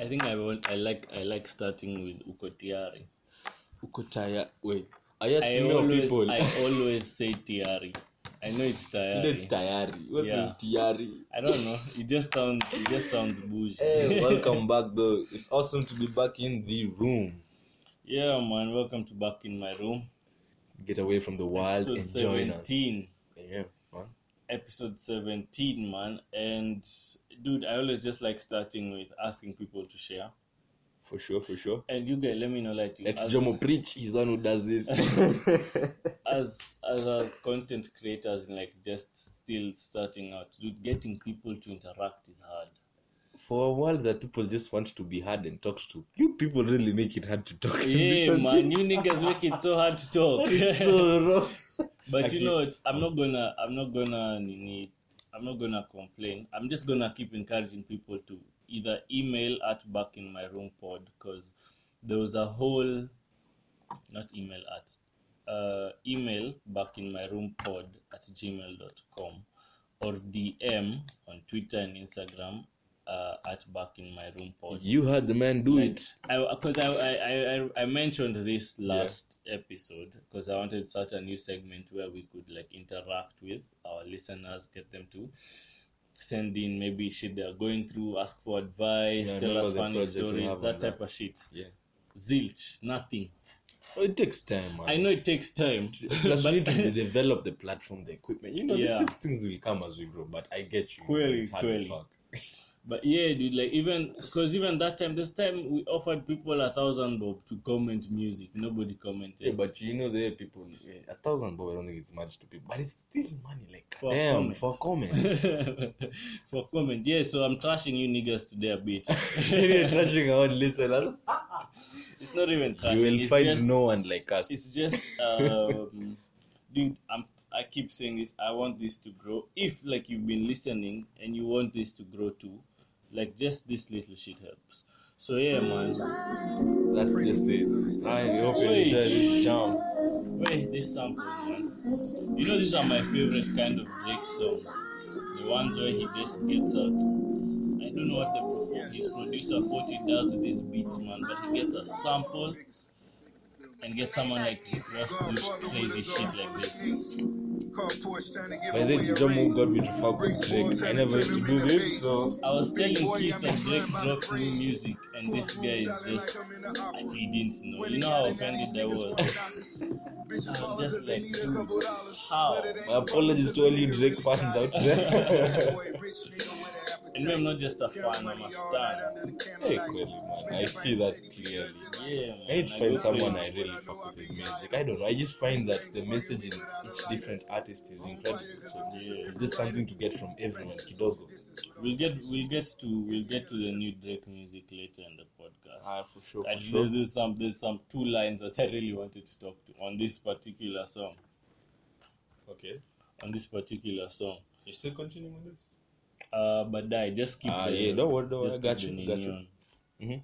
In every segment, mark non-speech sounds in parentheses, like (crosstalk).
I think I want. I like. I like starting with ukotiari. Uko tired. Wait. Are you I asking me or always. people? I (laughs) always say tiari. I know it's Tiari. you know tiari. it's tayari. What's Yeah. tiari? I don't know. It just sounds. It just sounds bougie. Hey, (laughs) welcome back though. It's awesome to be back in the room. yeah, man. Welcome to back in my room. Get away from the wild Episode and join us. Yeah, man. Episode seventeen, man. And dude, I always just like starting with asking people to share. For sure, for sure. And you guys, let me know, like, Let as, Jomo preach. He's the one who does this. (laughs) as as a content creators, like just still starting out, dude, getting people to interact is hard. For a while that people just want to be heard and talked to, you people really make it hard to talk. Yeah, man, you niggas make it so hard to talk. (laughs) so wrong. (laughs) but Actually- you know what? I'm not gonna. I'm not gonna. Nini, I'm not gonna complain. I'm just gonna keep encouraging people to either email at back in my room pod because there was a whole, not email at, uh, email back in my room pod at gmail.com or DM on Twitter and Instagram uh, at back in my room pod. You heard the man do it. because I, I, I, I, I mentioned this last episode because I wanted such a new segment where we could like interact with our listeners, get them to send in maybe shit they're going through, ask for advice, Yeah, tell us funny stories, that that. type of shit. Yeah. Zilch, nothing. Oh, it takes time, man. I know it takes time. Plus, we need to (laughs) develop the platform, the equipment. You know, these- Yeah. these things will come as we grow. But I get you. Clearly, it's hard as clearly. fuck. (laughs) But yeah, dude, like even because even that time, this time we offered people a thousand bob to comment music. Nobody commented. Yeah, but you know, there are people. Yeah, a thousand bob, I don't think it's much to people, but it's still money. Like, For damn, comment. for comment. (laughs) for comment. Yeah, so I'm trashing you niggas today a bit. You're trashing our listeners. (laughs) it's not even trashing. You will it's find just, no one like us. It's just, um, (laughs) dude. I'm. I keep saying this. I want this to grow. If like you've been listening and you want this to grow too, like just this little shit helps. So yeah, man. That's just it. I hope you enjoy this jam. Wait, this sample, man. You know these are my favorite kind of Drake songs. The ones where he just gets out. I don't know what the pro- his producer thought he does with these beats, man, but he gets a sample and gets someone like Ross to do crazy shit like this. By the way, it's Jomo got me to fuck with Drake. I never used to do this, so I was telling Keith that Drake dropped new music, and this guy is just. I he didn't know. You know how offended I was. (laughs) I was just like, dude, how? my apologies to all you Drake fans out there. (laughs) (laughs) And me, I'm not just a fan, I'm a star. hey, clearly, man. I see that clearly. Yeah, man. I need to find someone. I really fuck with his music. I don't know. I just find that the message in each different artist is incredible. So Yeah. it's just something to get from everyone. Kidogo. We'll get we'll get to we'll get to the new Drake music later in the podcast. Ah, for sure, And for sure. there's, there's some there's some two lines that I really wanted to talk to on this particular song. Okay. On this particular song. You still continuing with this? Uh, but I just keep the, yeah, don't worry, don't worry. got you, got you. Mhm.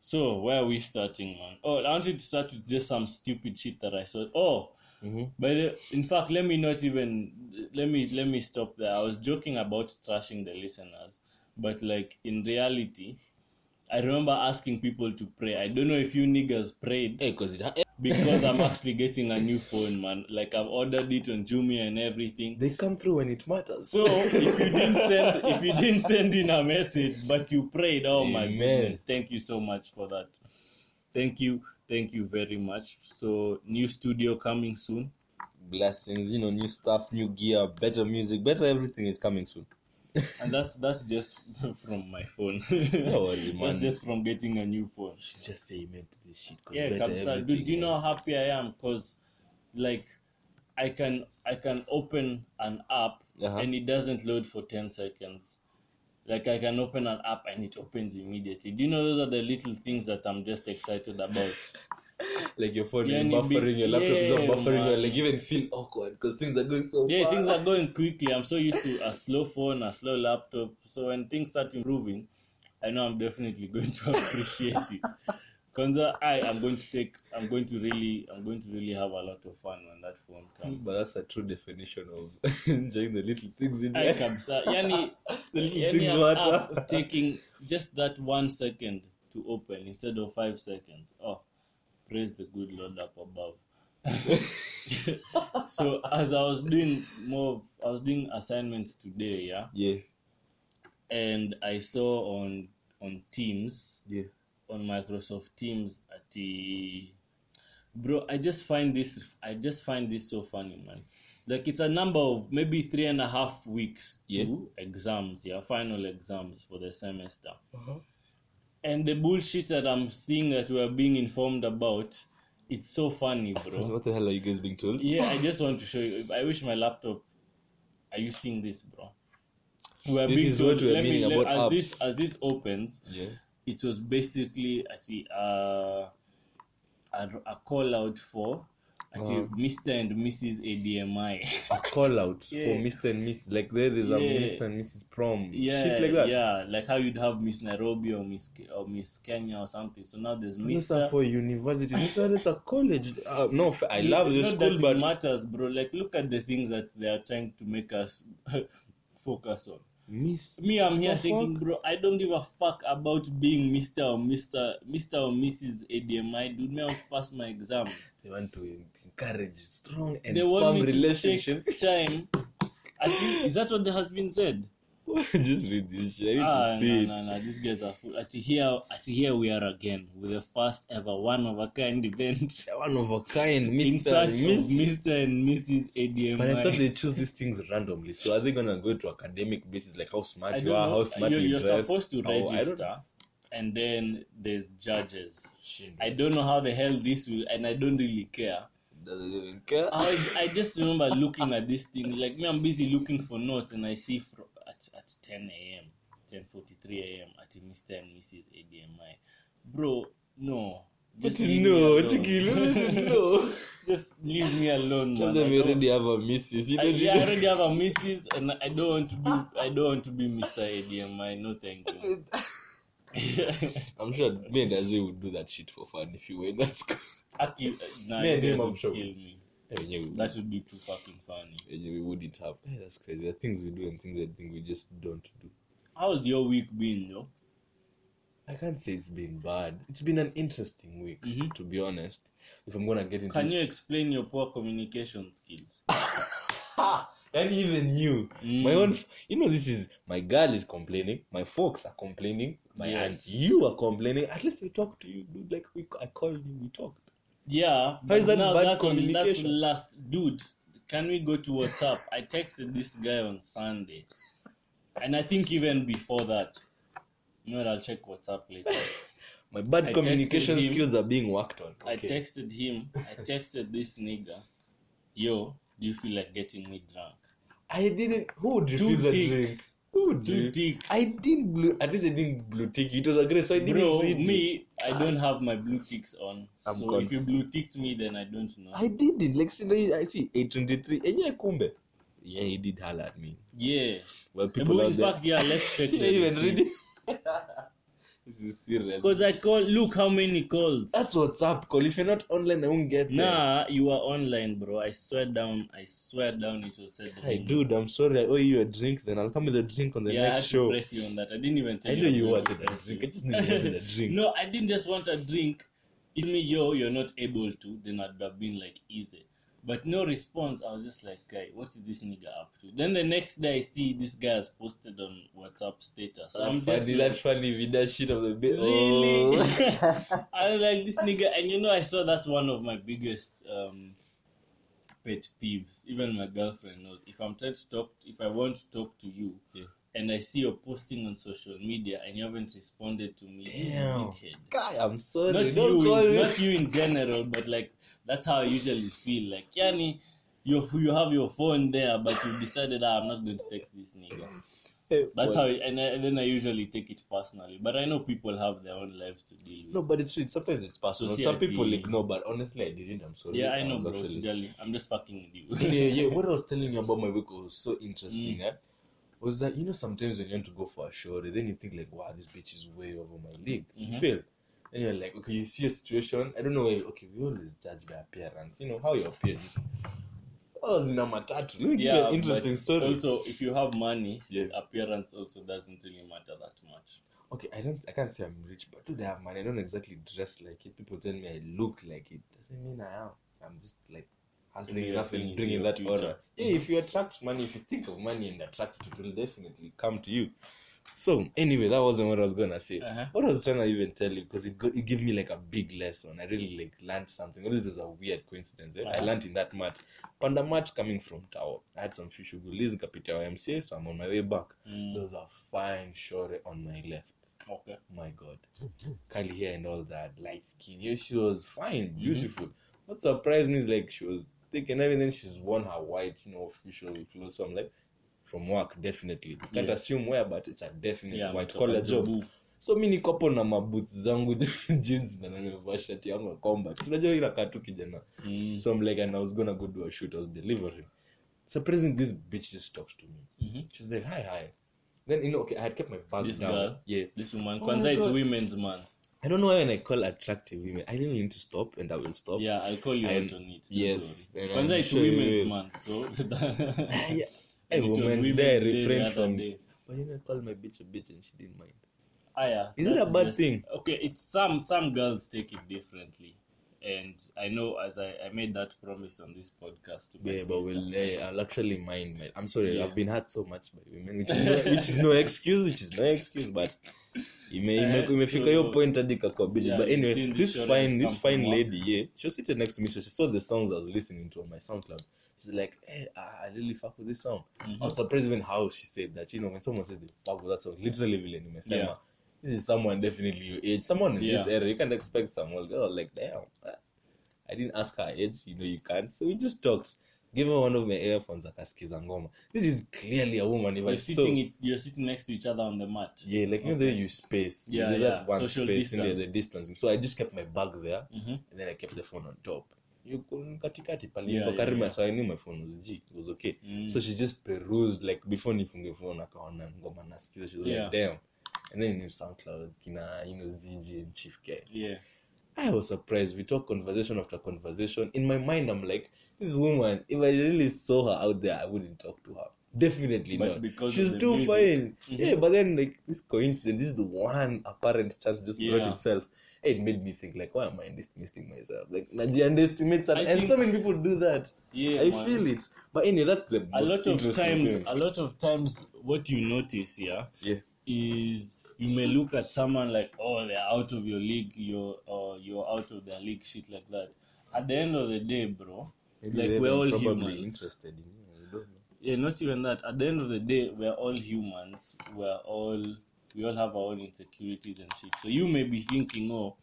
So where are we starting, man? Oh, I wanted to start with just some stupid shit that I saw. Oh, Mhm. By the, in fact, let me not even let me let me stop there. I was joking about trashing the listeners, but like in reality, I remember asking people to pray. I don't know if you niggas prayed Hey, cause it. Because I'm actually getting a new phone, man. Like I've ordered it on Jumia and everything. they come through when it matters. So if you (laughs) didn't send if you didn't send in a message, but you prayed, oh my Amen. goodness, thank you so much for that. Thank you, thank you very much. So new studio coming soon. blessings, you know, new stuff, new gear, better music, better everything is coming soon. And that's that's just (laughs) from my phone. No worry, (laughs) That's just from getting a new phone. You should just say amen to this shit. Yeah, Kamsa, dude, do you know how happy I am? Cause like I can I can open an app Uh-huh. and it doesn't load for ten seconds. Like I can open an app and it opens immediately. Do you know those are the little things that I'm just excited about? (laughs) (laughs) Like your phone Yeah, and it be- buffering, your laptop is not buffering, man. you like even feel awkward because things are going so Yeah, fast. things are (laughs) going quickly. I'm so used to a slow phone, a slow laptop. So when things start improving, I know I'm definitely going to (laughs) appreciate it. Kwanza, I am going to take. I'm going to really. I'm going to really have a lot of fun when that phone comes. But that's a true definition of enjoying the little things in I life. kabisa. Yani, The little yani things matter. taking just that one second to open instead of five seconds. Oh, praise the good Lord up above. (laughs) so as I was doing more, of, I was doing assignments today, yeah, Yeah, and I saw on on Teams yeah. on Microsoft Teams at the bro. I just find this. I just find this so funny, man. Like it's a number of maybe three and a half weeks Yeah. to exams, yeah, final exams for the semester. Uh-huh. And the bullshit that I'm seeing that we're being informed about, it's so funny, bro. (laughs) What the hell are you guys being told? yeah, I just want to show you. I wish my laptop. Are you seeing this, bro? We're This being is what we're let me- meaning about as this apps. as this opens Yeah. it was basically actually uh, a, a call out for actually Uh-huh. Mr. and Mrs. ADMI. A call out (laughs) for Mr. and Miss. Like there, there's a Yeah. Mr. and Mrs. Prom. yeah, Shit like that. yeah, like how you'd have Miss Nairobi or Miss or Miss Kenya or something. So now there's These are Mr. for university. These are it's a college. Uh, no, I love the school, but it matters, bro. Like look at the things that they are trying to make us (laughs) focus on. Miss. Me, I'm here The thinking, fuck? bro, I don't give a fuck about being Mr. or Mr. Mr. or Mrs. ADMI. Dude, me, I want to pass my exam. They want to encourage strong and they want firm me to relationships. take time. I think, is that what the has been said? (laughs) Just read this shit. I need Ah, to see no, it. no, no. These guys are full. At here, at here we are again with the first ever one of a kind event (laughs) One of a kind, Mr. in search and of Miss. Mr. and Mrs. ADMI. But I thought they (laughs) choose these things randomly. So are they gonna go to academic basis, like how smart I you are, know. how smart you're, you you're dress? supposed to register, and then there's judges. I don't know how the hell this will, and I don't really care. Doesn't even care. I, I just remember looking at this thing like me i'm busy looking for notes and i see at, at 10 a.m 10.43 a.m at mr and mrs admi bro no But leave no, alone. Chikilo, (laughs) no. just leave me alone Tell man. them I you already have a missus. You I, yeah, I already have a missus (laughs) and I don't want to be I don't want to be Mr. ADMI. No thank you. (laughs) I'm sure me and Azzy would do that shit for fun if you were in that school. Aki, nah, Me and him, I'm sure. kill me. Yeah, That would be too fucking funny. yeah, we wouldn't have. Yeah, that's crazy. There are things we do and things I think we just don't do. How's your week been though? I can't say it's been bad. It's been an interesting week, Mhm. to be honest. If I'm gonna get into Can you explain your poor communication skills? (laughs) and even you, Mm. my own, you know, this is my girl is complaining, my folks are complaining, my Yes. aunt, you are complaining. At least I talked to you, dude. Like we, I called you, we talked. Yeah. How is that now bad that's on, that's last dude. Can we go to WhatsApp? I texted this guy on Sunday. And I think even before that. You know, I'll check WhatsApp later. (laughs) My bad I communication him. skills are being worked on. I texted him. I texted this nigga. Yo, do you feel like getting me drunk? I didn't. Who would Two a drink? Ticks. Who Two do- ticks. I didn't blue. At least I didn't blue tick. It was a great, so I didn't Bro, read it. me, I don't have my blue ticks on. I'm so if you blue ticked me, then I don't know. I did it. Like, see, I see 823. And eh, yeah, kumbe. Yeah, he did holler at me. Yeah. Well, (laughs) Yeah, people but out in there. fact, yeah, let's check You the even read receipts. It. this is serious. Because I call, look how many calls. That's what's up, call. If you're not online, I won't get there. Nah, you are online, bro. I swear down. I swear down. It was said. Hey, dude, I'm sorry. I owe you a drink. Then I'll come with a drink on the yeah, I had next to show. press you on that. I didn't even tell I you. know I was you wanted a drink. you. I just knew you wanted a (laughs) drink. no, I didn't just want a drink. If me, yo, you're not able to, then I'd have been like easy. But no response. I was just like, guy, what is this nigga up to? Then the next day, I see this guy has posted on WhatsApp status. So I'm just funny. like, That funny with that shit of the bit. Really? Oh. (laughs) I was like this nigga, and you know, I saw that's one of my biggest um, pet peeves. Even my girlfriend knows. If I'm trying to talk, if I want to talk to you, Yeah. And I see you're posting on social media and you haven't responded to me, you Damn. Guy, I'm sorry. Not Don't you, call in, not you in general, but like that's how I usually feel. Like, Yani, you you have your phone there, but you decided, ah, I'm not going to text this nigga. (laughs) That's how, and, I, and then I usually take it personally. But I know people have their own lives to deal with. No, but it's sweet. Sometimes it's personal. Some people ignore, but honestly, I didn't. I'm sorry. Yeah, I know, was bro. actually-. I'm just fucking with yeah, you. yeah. (laughs) What I was telling you about my week was so interesting. Mm. Eh? Was that you know sometimes when you want to go for a show, then you think like, wow, this bitch is way over my league. You Mhm. feel? And you're like, okay, you see a situation. I don't know. eh, Okay, we always judge by appearance. You know how you appear. Just oh, in a matatu. Let me give you Yeah, an interesting story. Also, if you have money, Yeah. appearance also doesn't really matter that much. Okay, I don't. I can't say I'm rich, but do I have money? I don't exactly dress like it. People tell me I look like it. Doesn't mean I am. I'm just like hustling Maybe enough you're and seeing bringing that aura. Yeah, if you attract money, if you think of money and attract it, it will definitely come to you. So anyway, that wasn't what I was gonna say. Uh-huh. What I was trying to even tell you because it, go- it gave me like a big lesson. I really like learned something. Although it was a weird coincidence. Eh? I Uh-huh. learned in that mat. Panda mat coming from Tower. I had some fish shughuli zikapitia YMCA, so I'm on my way back. Mm. There was a fine shore on my left. Okay. My God, curly hair and all that, light skin. Yeah, she was fine, Mm-hmm. beautiful. What surprised me is like she was thick and everything. She's worn her white, you know, official clothes. So I'm like, from work, definitely. Can't Yeah. assume where, but it's a definite Yeah, white collar job. So mi niko hapo na maboots zangu (laughs) jeans na nimevaa shati yangu ya combat. Unajua ila katu kijana. Mm. So I'm like, and I was gonna go do a shoot. I was delivering. Surprisingly, this bitch just talks to me. Mhm. She's like, hi, hi. Then you know, okay, I had kept my bag This down. girl? Yeah. This woman, Oh Kwanza, it's women's man. I don't know when I call attractive women, I didn't mean to stop, and I will stop. Yeah, I'll call you And- out on it. yes, I'm it's sure women's man. So, Ah, (laughs) yeah. (laughs) Hey, it was woman, Women's I Day the refrained from. day. But you know, I called my bitch a bitch, and she didn't mind. Ah, yeah. Is it a bad just- thing? Okay, it's some some girls take it differently, and I know as I, I made that promise on this podcast to my Yeah, but we'll, eh, I'll actually mind. My, I'm sorry, Yeah. I've been hurt so much by women, which is no, (laughs) which is no excuse, which is no excuse, but imefika hiyo point hadi. Yeah, but anyway, this this fine, this fine work. lady, yeah, she was sitting next to me, so she saw the songs I was listening to on my SoundCloud. She's like, hey, ah, I really fuck with this song. Mhm. I was surprised even how she said that. You know, when someone says they fuck with that song, literally vile nimesema. Yeah. This is someone definitely your age. Someone in this Yeah. area, you can't expect someone girl like damn. I didn't ask her age, you know you can't. So we just talked. Give her one of my earphones akasikiza ngoma. This is clearly a woman. If You're saw, sitting it, you're sitting next to each other on the mat. yeah, like you know, you space. Yeah, there's yeah. that one Social space in there, the distancing. So I just kept my bag there, Mhm. and then I kept the phone on top. Katikati karibu, yeah. so I knew my phone was G. It was okay. Mm. So she just perused like before nifunge phone akaona ngoma nasikiza. She was Yeah. like, damn. And then new SoundCloud, kina you know ZG and Chief K. Yeah. I was surprised. We talk conversation after conversation. In my mind, I'm like, this woman, if I really saw her out there, I wouldn't talk to her. Definitely But not. because She's too music. fine. Mhm. Yeah, but then like this coincidence, this is the one apparent chance just brought Yeah. itself. It made me think like, why am I underestimating myself? Like, Naji underestimates, and, and think- so many people do that. Yeah. I man. feel it. But anyway, that's the a lot of times thing. a lot of times what you notice here Yeah. is you may look at someone like oh they're out of your league you're or you're out of their league shit like that at the end of the day bro Maybe like we're all probably humans interested in you. I don't know. yeah not even that at the end of the day we're all humans we're all we all have our own insecurities and shit so you may be thinking oh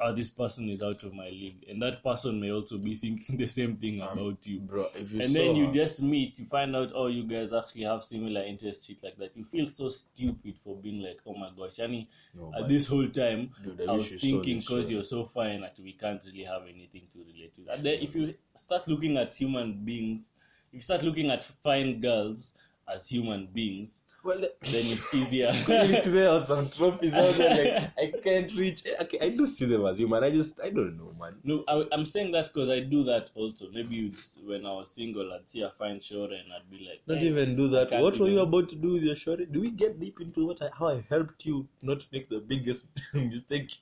oh this person is out of my league and that person may also be thinking (laughs) the same thing um, about you. Bro, if you and then you her- just meet you find out oh you guys actually have similar interests shit like that. You feel so stupid for being like oh my gosh yani No, at this whole time Dude, I i, was thinking because you're so fine that we can't really have anything to relate to. and then if you start looking at human beings if you start looking at fine girls as human beings well, (laughs) then it's easier Clearly there are some trophies out there like I can't reach. Okay, I do see them as human. I just I don't know, man. No, I, I'm saying that because I do that also. Maybe it's when I was single, I'd see a fine shore and I'd be like, Not "Hey, even do that. What were you about to do with your shorty? Do we get deep into what I, how I helped you not make the biggest (laughs) mistake?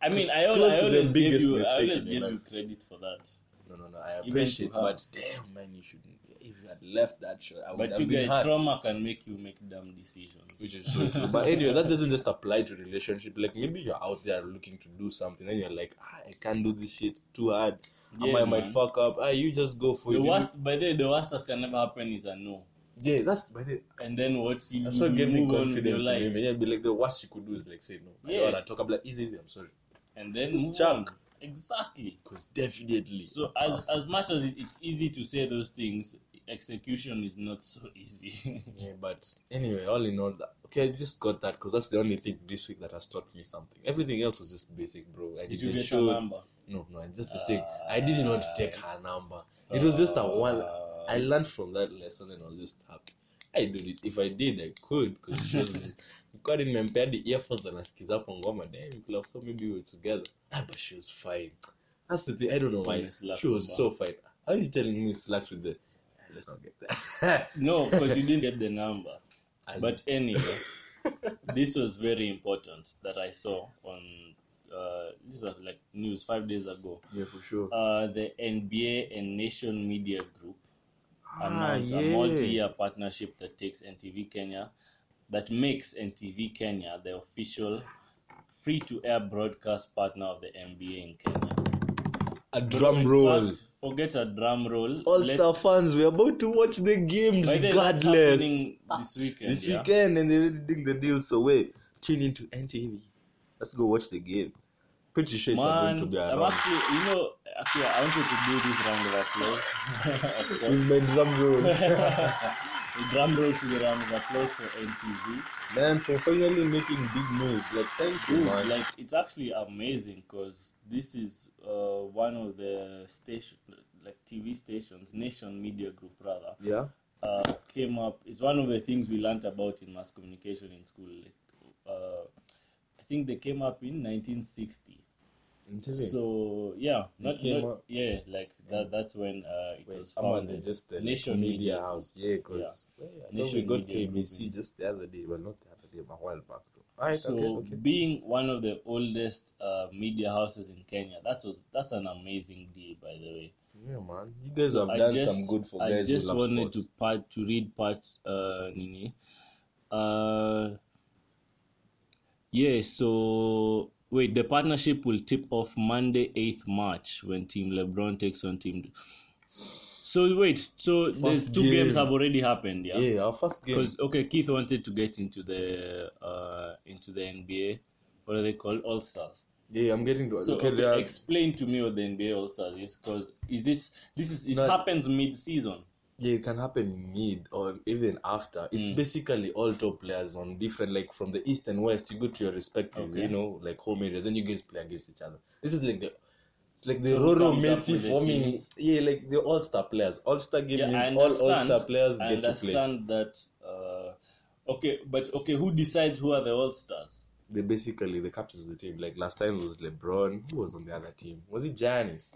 I mean, I, (laughs) I to always give you, I always in give you credit for that. No, no, no. I appreciate, to but damn, man, you shouldn't. If you had left that shot, I would But have you been guys, hurt. trauma can make you make dumb decisions. Which is so true. But anyway, that doesn't just apply to relationship. Like maybe you're out there looking to do something, and you're like, ah, I can't do this shit too hard. I Yeah, might, might fuck up. Ah, you just go for the it. You worst, by the way, the worst that can never happen is a no. Yeah, that's by the And then what you, That's what gave me move on with your confidence in him. Yeah, be like the worst you could do is like say no. I Yeah. don't wanna talk. I'm like easy, easy. I'm sorry. and then move chunk. Exactly. Because definitely. So as as much as it, it's easy to say those things, execution is not so (laughs) easy. yeah, but anyway, all in all, that, okay, I just got that because that's the only thing this week that has taught me something. Everything else was just basic, bro. I Did you get shoots. number? No, no, that's the thing. I didn't want to take her number. It was just a one. I learned from that lesson and I was just happy. I did it. If I did, I could. Because she was, (laughs) in nimempea the earphones anasikiza hapo ngoma. Damn, have thought maybe we were together. Ah, but she was fine. That's the thing. I don't know why. She was so fine. How are you telling me slacked with the... Let's not get that. (laughs) No, because you didn't get the number. I- But anyway, this was very important that I saw on uh, this is like news five days ago. yeah, for sure. Uh, the NBA and Nation Media Group Ah, announced a multi-year partnership that takes NTV Kenya, that makes NTV Kenya the official free-to-air broadcast partner of the NBA in Kenya. A drum roll. fact, forget a drum roll. All Star fans, we're about to watch the game by the way, it's regardless. this ah, weekend. this yeah? weekend and they're already doing the deal. So wait, tune into NTV. Let's go watch the game. Pretty sure it's Man, going to be around. I'm actually, you know, actually, I wanted to do this round of applause. (laughs) With my drum roll. (laughs) a drum roll to the round of applause for NTV. man, for finally making big moves. Like, thank you, Dude, man. like it's actually amazing because this is uh, one of the station, like TV stations, Nation Media Group rather, yeah. uh, came up. It's one of the things we learned about in mass communication in school. Like, uh, I think they came up in 1960. NTV. So yeah, not, came not up- yeah, like that. That's when uh, it Wait, was founded. just the Nation Media Media House. Yeah, because I thought we Nation got Media Group KBC in- just the other day. Well, not the other day, but a while back. Alright, so okay, okay. being one of the oldest uh, media houses in Kenya, that was that's an amazing deal, by the way. Yeah, man. You guys have I done just, some good for I guys just who love wanted sports. to part to read part uh, Nini. Uh, yeah. So wait, the partnership will tip off Monday, eighth March, when Team LeBron takes on Team. So wait, so there's two game. games have already happened, yeah. Yeah, our first game. Because okay, Keith wanted to get into the uh into the NBA. What are they called? All Stars. Yeah, I'm getting to So okay, okay, are- explain to me what the NBA All Stars is. Because is this this is it No. happens mid season? Yeah, it can happen mid or even after. It's Mm. basically all top players on different, like from the east and west. You go to your respective, Okay. you know, like home areas, and you guys play against each other. This is like the, it's like the So Roro Messi forming. Yeah, like the all star players. All star game Yeah, means all All Star players I get to play. I understand that. Uh, okay, but okay, who decides who are the All Stars? They basically the captains of the team. Like last time was LeBron. Who was on the other team? Was it Giannis?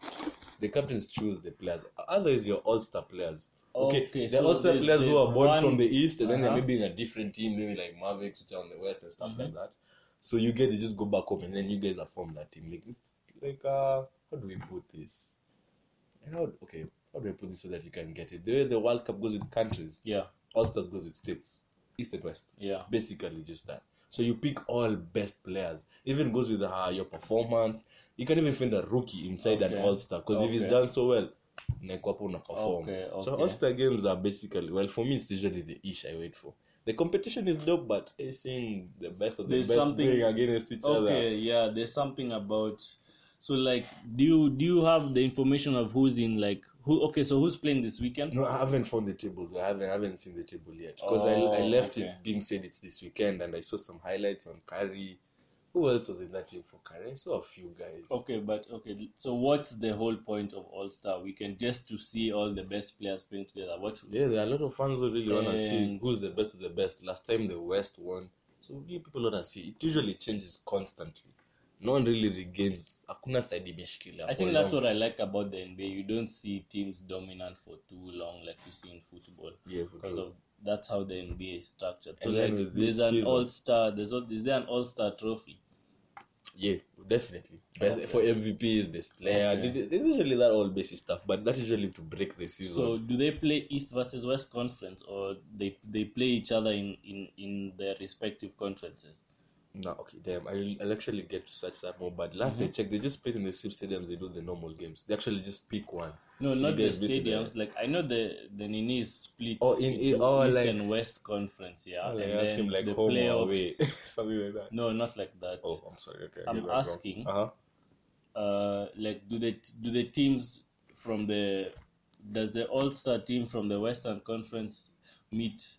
The captains choose the players. Others your all star players. Okay, Okay, the so all star players who are born one- from the east, and then Uh-huh. they're maybe in a different team, maybe like Mavericks, which are on the west and stuff Mm-hmm. like that. So you get to just go back home, and then you guys are formed that team. Like it's like uh, how do we put this? And How okay? How do I put this so that you can get it? The way the World Cup goes with countries, Yeah, all stars goes with states, east and west yeah. basically just that. So you pick all best players. Even goes with uh, your performance. You can even find a rookie inside an all star because if he's done so well, Nekwapo una perform. Okay, So all star games are basically well for me. It's usually the ish I wait for. The competition is dope, but eh, seeing the best of the There's best something- playing against each other. Okay, yeah. There's something about. So like, do you do you have the information of who's in like who? Okay, so who's playing this weekend? No, I haven't found the table. I haven't, I haven't seen the table yet because I, I Oh, left okay. it being said it's this weekend, and I saw some highlights on Curry. Who else was in that team for Curry? I saw a few guys. Okay, but okay. So what's the whole point of All Star Weekend? Just to see all the best players playing together. What? Yeah, there are a lot of fans who really want to see who's the best of the best. Last time the West won, so people want to see. It usually changes constantly. No one really regains. Hakuna side imeshikilia I think that's what I like about the NBA. You don't see teams dominant for too long like you see in football Yeah, for because sure. of that's how the NBA is structured. So And like, there's an season- All Star. There's al- is there an All Star trophy? Yeah, definitely. Best, Okay. For MVPs, best player. Okay. There- There's usually that all basic stuff, but that's usually to break the season. So do they play East versus West conference, or they they play each other in in in their respective conferences? No, okay, damn. I'll, I'll actually get to search that more. But last Mm-hmm. I checked, they just played in the same stadiums they do the normal games. They actually just pick one. No, So not the stadiums. Like I know the the Nini is split Oh, in- into oh, East like- and West conference. Yeah, Like, and ask then him like the home playoffs. away, (laughs) something like that. No, not like that. Oh, I'm sorry. Okay, I'm asking- Uh huh. uh like do the do the teams from the does the all star team from the western conference meet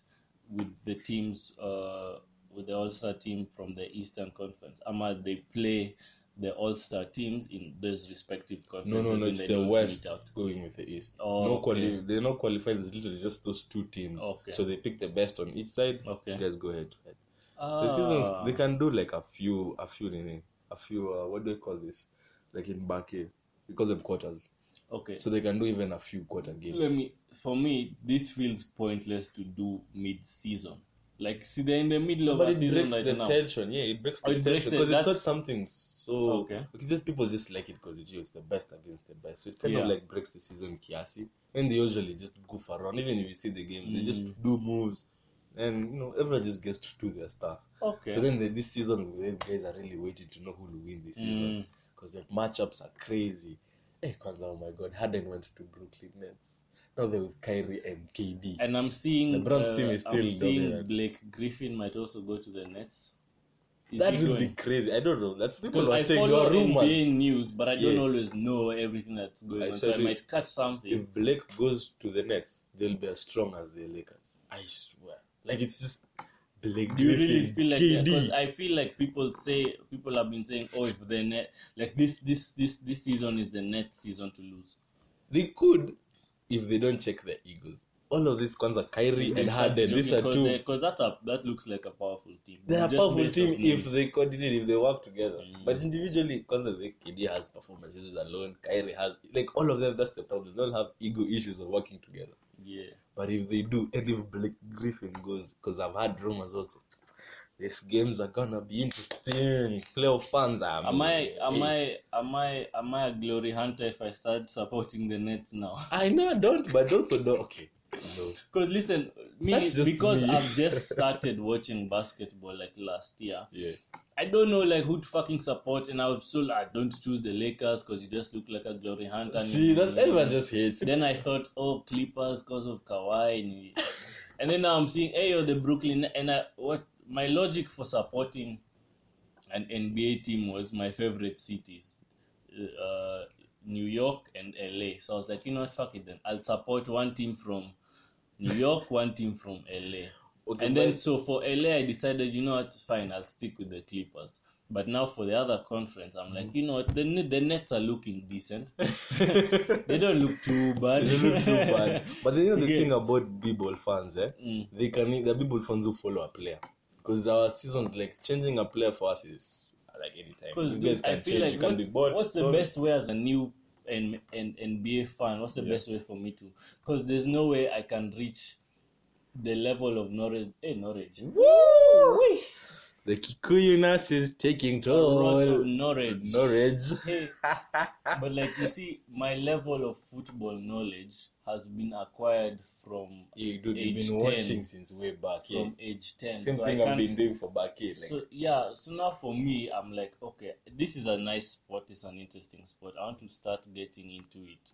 with the teams uh with the all star team from the eastern conference ama they play the All Star teams in those respective No, conferences. no, no. and It's the West going with the East. Oh, no okay. quali- They're not qualified. It's literally just those two teams. Okay. So they pick the best on each side. Okay. You guys go ahead. The Ah. seasons they can do like a few, a few, in a few. Uh, what do they call this? Like in Bake, we call them quarters. Okay. So they can do even a few quarter games. Let me. For me, this feels pointless to do mid-season. Like, see, they're in the middle of but a it season breaks right the now. tension. Yeah, it breaks Oh, the it breaks tension it. because it's not something so. Okay. Because just people just like it because it's. The best against the best. So it kind Yeah. of like breaks the season kiasi. And they usually just goof around. Even if you see the games, they just Mm. do moves, and you know everyone just gets to do their stuff. Okay. So then the, this season, the guys are really waiting to know who will win this season Mm. because the matchups are crazy. Hey, Kwanzaa, oh my God, Harden went to Brooklyn Nets. Now they're with Kyrie and KD. And I'm seeing The Browns uh, team is I'm still seeing dominant. Blake Griffin might also go to the Nets. Is that would be crazy. I don't know. That's people Because are I saying follow rumors. NBA news, but I don't Yeah. always know everything that's going I on. So I might catch something. If Blake goes to the Nets, they'll be as strong as the Lakers. I swear. Like it's just Blake Do you Griffin, really feel like KD. because I feel like people say people have been saying, oh, if the net like this this this this season is the net season to lose. They could if they don't check their egos. All of these Kwanzaa, Kyrie and Harden, these are two. because that's a that looks like a powerful team. They're a powerful team if they coordinate, if they work together. Mm. But individually, because the KD has performances alone, Kyrie has like all of them. That's the problem. They don't have ego issues of working together. yeah. But if they do, and if Blake Griffin goes, because I've had rumors also, these games are gonna be interesting. Playoff fans are. Am I am eh. I am I am I a glory hunter if I start supporting the Nets now? (laughs) I know, I don't, but also don't. Okay, no. Because listen, me because me. I've (laughs) just started watching basketball like last year. Yeah, I don't know like who to fucking support, and I was so I don't choose the Lakers because you just look like a glory hunter. see, that everyone just hates. Then I thought, oh, Clippers because of Kawhi, and, and then now I'm seeing, hey, yo, the Brooklyn, and I what my logic for supporting an NBA team was my favorite cities, uh, New York and LA. So I was like, you know what, fuck it then, I'll support one team from New York, (laughs) one team from LA. Okay, And then so for LA, I decided, you know what, fine, I'll stick with the Clippers. But now for the other conference, I'm like, you know what, the the Nets are looking decent. (laughs) They don't look too bad. They look too bad. But then you know the (laughs) Okay. thing about b-ball fans, eh? Mm. They can the b-ball fans who follow a player because our seasons like changing a player for us is like anytime. Because You guys I can feel change. like you can what's, be bored. what's the so- best way as a new N, N, NBA fan? What's the Yeah. best way for me to? Because there's no way I can reach the level of knowledge. Eh, hey, knowledge. Woo! The Kikuyu is taking toll. knowledge. Knowledge. Hey, (laughs) but like you see, my level of football knowledge has been acquired from Yeah, dude, you've been 10. watching since way back. Yeah. from age ten. Same so thing I I've been doing for back here. Like, So yeah, so now for me, I'm like, okay, this is a nice sport. It's an interesting sport. I want to start getting into it.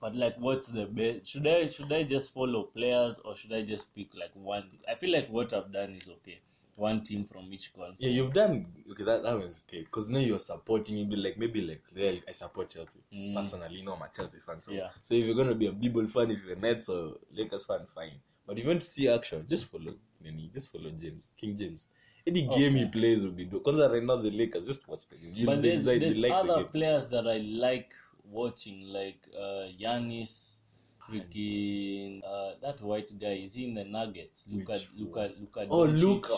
But like, what's the best? Should I should I just follow players or should I just pick like one? I feel like what I've done is okay. One team from each conference. yeah, you've done okay. That that was okay because now you're supporting. Maybe like maybe like yeah, I support Chelsea Mm. personally. Know, I'm a Chelsea fan. So Yeah. so if you're gonna be a b-ball fan, if you're a Nets or Lakers fan, fine. But if you want to see action, just follow Nini. Just follow James King James. Any game he plays will be do. Because right now the Lakers, just watch the game. You but there's, there's like other the players that I like watching, like uh, Yanis, freaking uh, that white guy. Is he in the Nuggets? Luka, Which Luka, Luka. Oh, Doncic. Luka.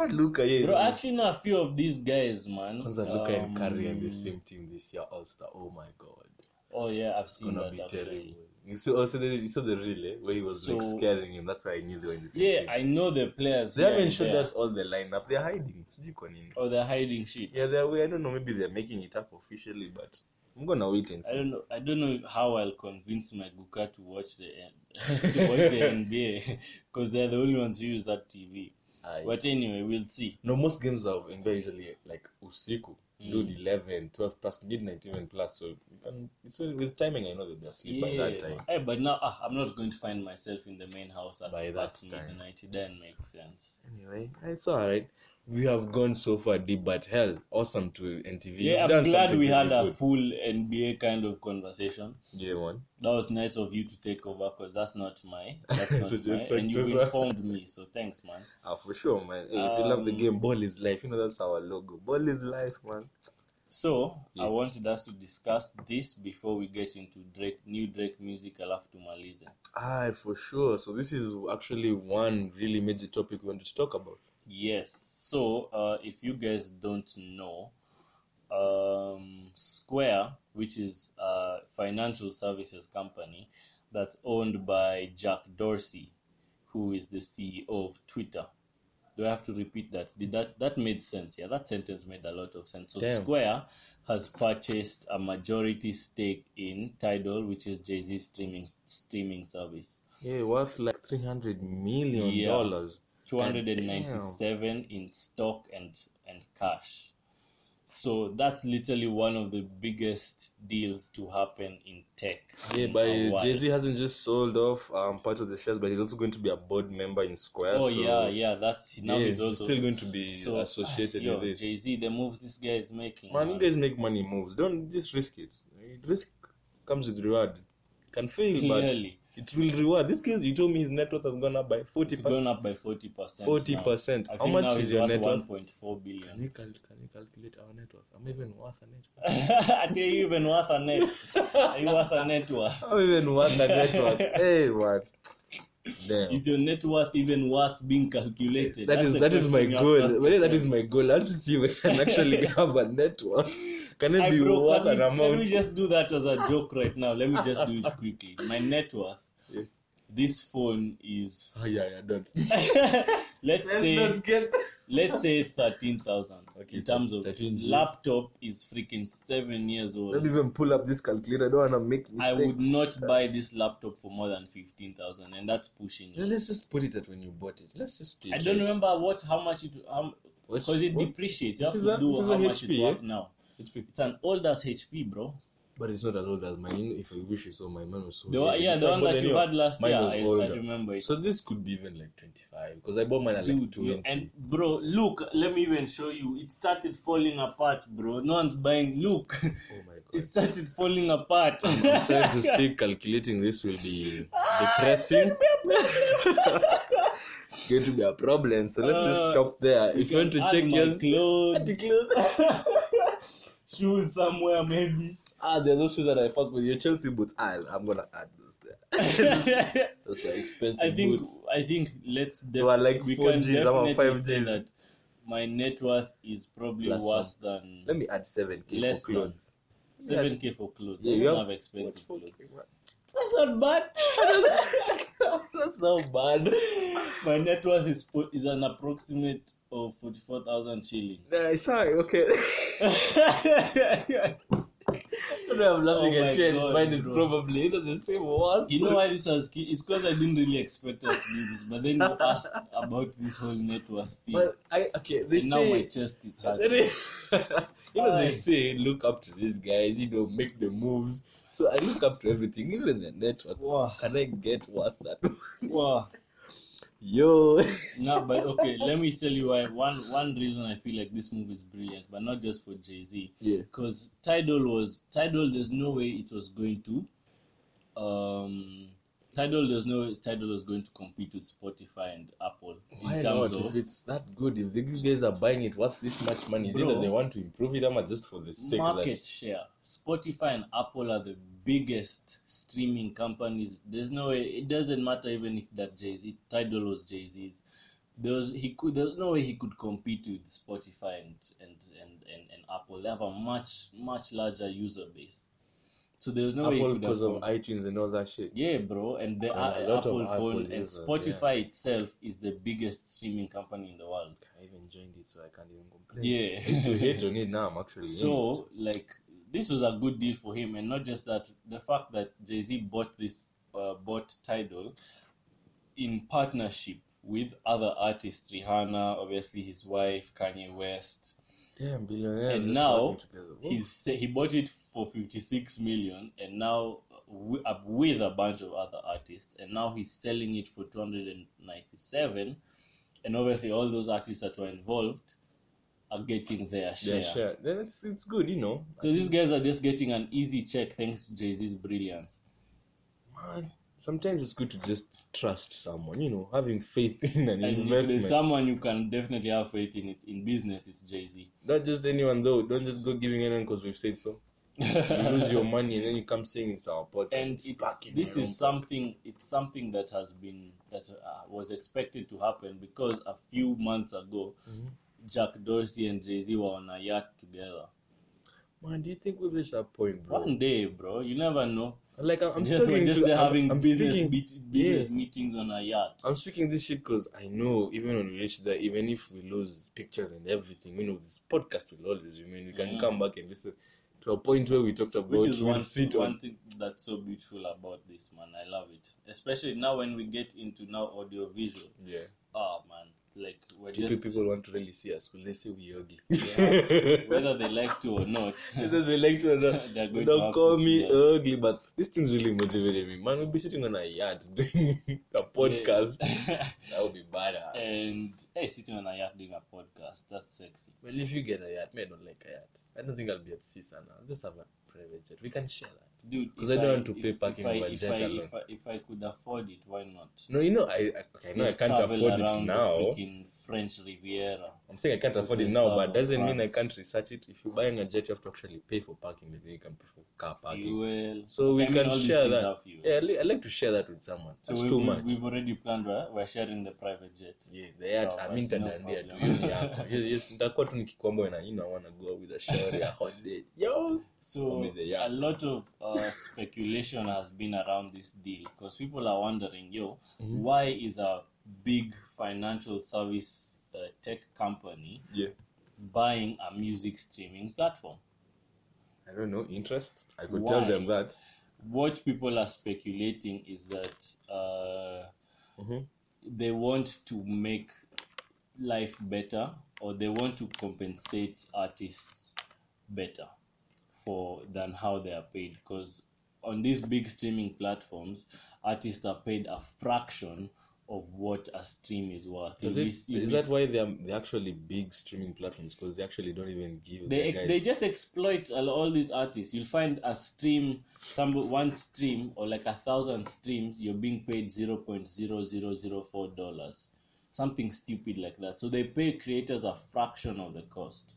Ah, Luka, yeah. Bro, I actually know a few of these guys, man. Kwanzaa Luka and Curry in the Um, same team this year, All Star. Oh my god, Oh yeah, I've it's seen gonna that. be actually. terrible. You saw also the, you saw the reel eh, where he was like scaring him. That's why I knew they were in the same Yeah, team. I know the players. They haven't and showed us all the lineup. They're hiding. Sijui kwa nini. Oh, they're hiding shit. Yeah, they're. I don't know. Maybe they're making it up officially, but I'm gonna wait and I don't know. I don't know how I'll convince my Guka to watch the (laughs) to watch the (laughs) NBA because they're the only ones who use that TV. Aye. But anyway, we'll see. No, most games of NBA usually like usiku, Mm. dude, 11, 12 plus midnight even plus. So you can. So with timing, I know that they're asleep by that time. Aye, but now ah, I'm not going to find myself in the main house at By that past time. midnight. It doesn't make sense. Anyway, it's all right. We have gone so far deep, but hell, awesome to NTV. Yeah, I'm glad we had really a good. full NBA kind of conversation. Yeah, one. That was nice of you to take over because that's not my. (laughs) That's not So my. And you informed me, so thanks, man. Ah, for sure, man. Hey, if you love the Um, game, ball is life. You know that's our logo. Ball is life, man. So Yeah. I wanted us to discuss this before we get into Drake, new Drake music, alafu tumalize. Ah, for sure. So this is actually one really major topic we wanted to talk about. Yes. So, uh, if you guys don't know, um, Square, which is a financial services company that's owned by Jack Dorsey, who is the CEO of Twitter. Do I have to repeat that? Did that that made sense? Yeah, that sentence made a lot of sense. So Damn. Square has purchased a majority stake in Tidal, which is Jay Z's streaming streaming service. Yeah, worth like three hundred million Yeah. Dollars. 297 in stock and and cash so that's literally one of the biggest deals to happen in tech Yeah, in but. Jay Z hasn't just sold off um part of the shares, but he's also going to be a board member in Square. oh so yeah yeah that's now yeah, he's also still going to be so associated (sighs) yo, with this. jay-z the moves this guy is making Man, you guys make money moves. Don't just risk it. Risk comes with reward. Can fail, Clearly. but it will reward. This case, you told me his net worth has gone up by forty it's percent. gone up by 40 percent 40%. I How much is your net worth? 1.4 billion. Can you, cal- can you calculate our net worth? I'm even worth a net worth. (laughs) I tell you even worth a net are you worth a net worth (laughs) I'm even worth a net worth. (laughs) hey, what? Damn. is your net worth even worth being calculated That That's is that is my question you have to goal. ask But yeah, that yourself. is my goal. I want to see if I can actually have a net worth. Can it I be bro, worth can, an we, amount? can we just do that as a joke right now? Let me just do it quickly. My net worth. Yeah. This phone is Oh, yeah, yeah, don't. (laughs) let's say not get. (laughs) let's say thirteen thousand. Okay, in terms of 13 Gs. laptop is freaking seven years old. Let me even pull up this calculator. I don't want to make I would not buy this laptop for more than fifteen thousand, and that's pushing it. Let's just put it at when you bought it. Let's just. I don't remember what how much it um What- because it what? depreciates. You This have is to a- do this is how much HP, it's yeah? worth now. HP. It's an old ass HP, bro. But it's not as old as mine. If I wish you saw my mine was so. The one, yeah, the one that you had last year. I, I remember it. So this could be even like 25 because I bought mine at like Dude, 20. you- and bro, look, let me even show you. It started falling apart, bro. No one's buying. Look, oh my (laughs) god. it started falling apart. I'm (laughs) sad to see calculating this will be depressing. (laughs) it's going to be a problem. So let's just Uh, stop there. If you want to check your clothes, clothes. shoes somewhere maybe. Ah, there are those shoes that I fuck with. Your Chelsea boots. Ah, I'm gonna add those there. (laughs) Those are expensive I think boots. I think let's def- They were like we 4 can Gs, I'm definitely 5 say Gs. that my net worth is probably Plus worse than Let me add 7k Less for clothes. seven k for clothes. Yeah, I you don't have have expensive what, clothes. 4K, what? That's not bad. (laughs) That's not bad. My net worth is is an approximate of forty four thousand shillings. Nah, sorry, okay. (laughs) I don't know, I'm laughing Oh at God, mine is bro. probably either the same or worse. you know why this has ki- it's because I didn't really expect us to do this, but then you asked about this whole net worth thing. But I okay, they and now my chest is hard. (laughs) you know Why? they say look up to these guys, you know, make the moves. So I look up to everything, even the network. Wow. Can I get what that? (laughs) Wow. Yo, (laughs) No, but okay, let me tell you why. One one reason I feel like this move is brilliant, but not just for Jay Z. yeah, Because Tidal was Tidal. There's no way it was going to. Um, Tidal. There's no Tidal was going to compete with Spotify and Apple why in not? Of, If it's that good, if the guys are buying it worth this much money, is it Bro. that they want to improve it, or just for the sake market that? share. Spotify and Apple are the biggest streaming companies. There's no way. It doesn't matter even if that Jay Z Tidal was Jay Z's. There's he could. There's no way he could compete with Spotify and and, and, and and Apple. They have a much much larger user base. So there's no way Apple could because of iTunes and all that shit. Yeah, bro, and the Yeah, uh, a lot of Apple Apple phone and users, Spotify itself is the biggest streaming company in the world. I even joined it, so I can't even complain. Yeah. I used to hate on it. Now I'm actually. (laughs) So, like, this was a good deal for him, and not just that, the fact that Jay Z bought this, uh, bought Tidal in partnership with other artists, Rihanna, obviously his wife, Kanye West. Damn billionaires. and now He's he bought it for fifty six million, and now with a bunch of other artists, and now he's selling it for two hundred and ninety seven, and obviously all those artists that were involved are getting their share. their share. Then it's it's good, you know. So these guys are just getting an easy check thanks to Jay Z's brilliance. man, sometimes it's good to just trust someone. You know, having faith (laughs) in an And investment. someone you can definitely have faith in it in business, is Jay Z. Not just anyone though. Don't just go giving anyone because we've said so. You (laughs) lose your money and then you come saying it's our podcast. and It's it's this is something it's something that has been that uh, was expected to happen because a few months ago Mhm. jack dorsey and jay-z were on a yacht together Man, do you think we've reached that point, bro? one day bro you never know Like I'm, (laughs) I'm just, talking just to, having I'm business speaking- meet, business yeah. meetings on a yacht I'm speaking this shit because I know even when we reach there, even if we lose pictures and everything, you know, this podcast will always remain. We can come back and listen to a point where we talked about which is one, (laughs) sit one on. thing that's so beautiful about this man i love it especially now when we get into now audio visual Yeah. oh man like we're People, just people want to really see us. Will they say we ugly? (laughs) whether they like to or not (laughs) Whether they like to or not. (laughs) they're going Don't have call to me ugly, but this thing's really motivated me. Man, we'll be sitting on a yacht doing a podcast. That would be badass. and hey, sitting on a yacht doing a podcast, that's sexy. Well, if you get a yacht, me, I don't like a yacht. I don't think I'll be at sea, Sana. I'll just have a private jet. We can share that. Dude, 'Cause if I don't want to pay if- parking if I, if, jet I, alone. if, I, if I could afford it, why not? No, you know, I, I, okay, I know I can't afford it now. The French Riviera. I'm saying I can't afford it now, but doesn't France. mean I can't research it. If you're buying a jet, you have to actually pay for parking. Then you can pay for car parking. Fuel. So we I mean, can share that. Yeah, I, li- I like to share that with someone. So That's we, too we, much. we've already planned, right? We're sharing the private jet. Yeah, the yacht, so I'm no tu. Hiyo ni yako. Hiyo- hiyo- nitakuwa tu nikikwamba na you know I want to go with a shower a hot. Yo. So a lot of uh, speculation has been around this deal because people are wondering, yo, Mm-hmm. why is a big financial service uh, tech company Yeah. buying a music streaming platform? I don't know, interest. I could Why? tell them that. What people are speculating is that uh, Mhm. they want to make life better or they want to compensate artists better for than how they are paid because on these big streaming platforms artists are paid a fraction of what a stream is worth Is, You'll it, be- is be that why they're, they're actually big streaming platforms? Because they actually don't even give they guys- they just exploit all all these artists. You'll find a stream, some one stream or like a thousand streams, you're being paid zero point zero zero zero four dollars, something stupid like that. So they pay creators a fraction of the cost.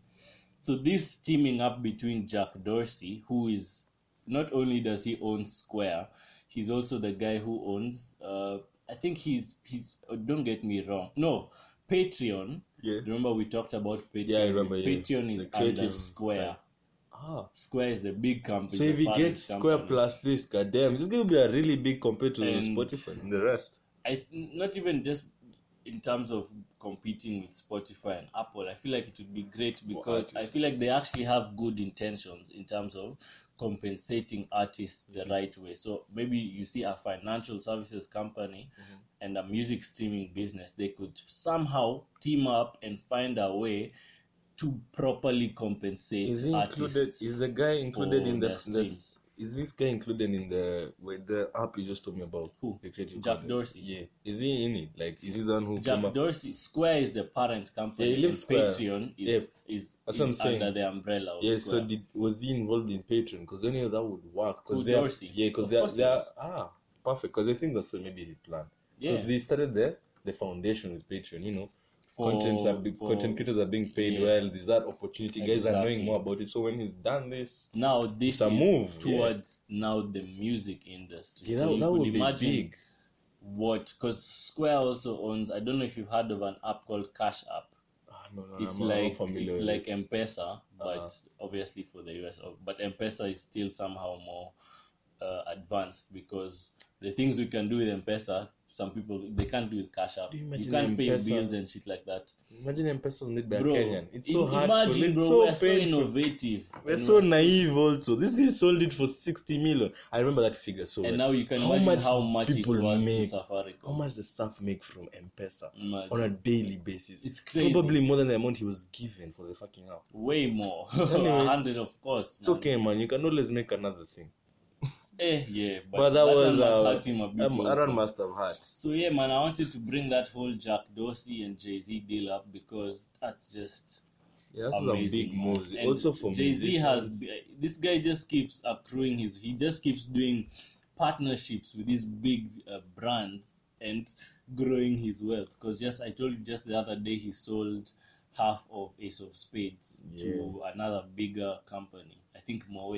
So this teaming up between Jack Dorsey, who is not only does he own Square, he's also the guy who owns. Uh, I think he's he's. uh, Don't get me wrong. No, Patreon. Yeah. Remember we talked about Patreon. Yeah, I remember, yeah. Patreon is under Square. side. Ah. Square is the big company. So if he gets Square company. plus this, goddamn, this is gonna be a really big compared to And- Spotify and the rest. I not even just in terms of competing with Spotify and Apple. I feel like it would be great because I feel like they actually have good intentions in terms of compensating artists the right way. So maybe you see a financial services company Mm-hmm. and a music streaming business, they could somehow team up and find a way to properly compensate Is he included? artists. Is the guy included in the, the. Is this guy included in the with the app you just told me about? Who? The creative Jack content? Dorsey. Yeah. Is he in it? Like, is he the one who came Jack up? Dorsey, Square is the parent company. Yeah, he and Patreon is is, That's what I'm is saying. under the umbrella of Yeah. Square. So did was he involved in Patreon? Because only that would work. Because they Dorsey? yeah. Because they are they are ah perfect. Because I think that's maybe his plan. yeah, Because they started there the foundation with Patreon. You know. For, Contents are big, for- content creators are being paid yeah. well. There's that opportunity. Guys are knowing more about it. So when he's done this, Now this It's a is move, yeah. towards now the music industry. yeah, so that, you that could would be imagine big. what because Square also owns. I don't know if you've heard of an app called Cash App. Ah, no, no, It's I'm like it's like it. M-Pesa, but Uh-huh. obviously for the US. But M-Pesa is still somehow more uh, advanced because the things we can do with M-Pesa, some people they can't do with Cash App. You You, can't pay M-Pesa? bills and shit like that. Imagine M-Pesa made by a Bro, Kenyan. It's so hard. imagine, bro, so we're so innovative. We're and so we're naive also. This guy sold it for 60 million. I remember that figure so And well. now you can How imagine much how much people make? Safaricom. How much the staff make from M-Pesa Imagine. on a daily basis? It's crazy. Probably more than the amount he was given for the fucking app. Way more. (laughs) Hundred, of course. It's man. okay, man. You can always make another thing. Eh, yeah, but, But, that, that was must uh, hurt him a bit um. Aaron must have hurt. So yeah, man, I wanted to bring that whole Jack Dorsey and Jay Z deal up because that's just Yeah, that's amazing. a big move. Also for Jay Z has this guy just keeps accruing his. He just keeps doing partnerships with these big uh, brands and growing his wealth. Because just I told you just the other day he sold half of Ace of Spades to another bigger company. I think Moe,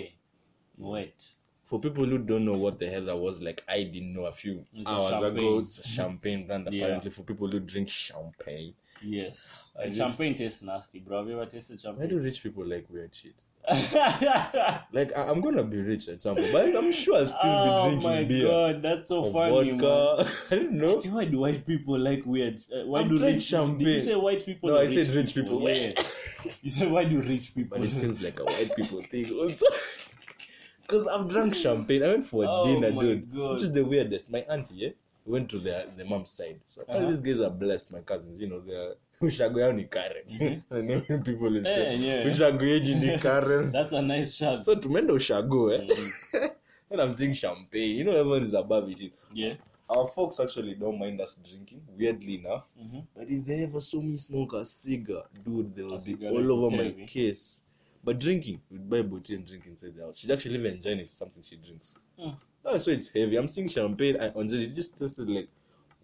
Moet. For people who don't know what the hell that was, like I didn't know a few It's a hours ago. champagne. It's a champagne brand. Yeah. Apparently, for people who drink champagne. Yes, I and just- champagne tastes nasty, bro. Have you ever tasted champagne? Why do rich people like weird shit? (laughs) Like I- I'm gonna be rich at some point, but I'm sure I'll still oh be my drinking beer god, that's so funny, man. (laughs) I don't know. Why do white people like weird? Uh, why I've do tried champagne? Did you say white people? No, I said rich people. Yeah. (laughs) you said why do rich people? But it seems like a white people thing also. Because I've drunk champagne. I went for Oh dinner, dude. God. Which is the weirdest. My auntie, yeah, went to the the mom's side. So Uh-huh. these guys are blessed, my cousins. You know, they're ushago yao ni Karen. (laughs) Name people in Eh, yeah. ushago yetu ni (laughs) Karen. That's a nice shot. So tumeenda ushago, eh? Mhm. (laughs) and I'm drinking champagne. You know, everyone is above it. yeah. Our folks actually don't mind us drinking, weirdly enough. Mhm. But if they ever saw me smoke a cigar, dude, they will be all over my me. case. But drinking, we'd buy bottle and drink inside the house. She'd actually even enjoy it something she drinks. Mm. Oh, so it's heavy. I'm seeing champagne. I on it just tasted like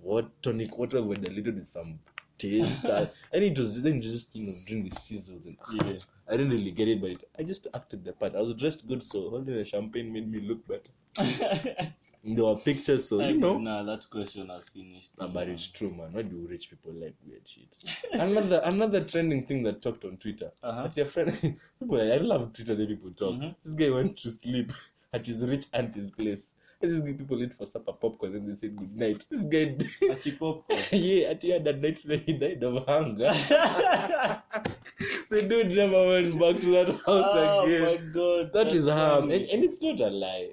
what tonic water with diluted with some taste. (laughs) and it was then just you know drink the sizzles and Yeah. I didn't really get it, but it, I just acted the part. I was dressed good, so holding the champagne made me look better. (laughs) There were pictures, so you know. Nah, that question has finished. But it's true, man. Why do rich people like weird shit? (laughs) another another trending thing that talked on Twitter. Uh-huh. At your friend, people, (laughs) I love Twitter. The people talk. Mhm. This guy went to sleep (laughs) at his rich auntie's place. (laughs) Guy people eat for supper popcorn, and they said good night. This guy, (laughs) popcorn (laughs) yeah, at the had that night when he died of hunger. the dude never went back to that house oh again. Oh my god. That is harm, and, and it's not a lie.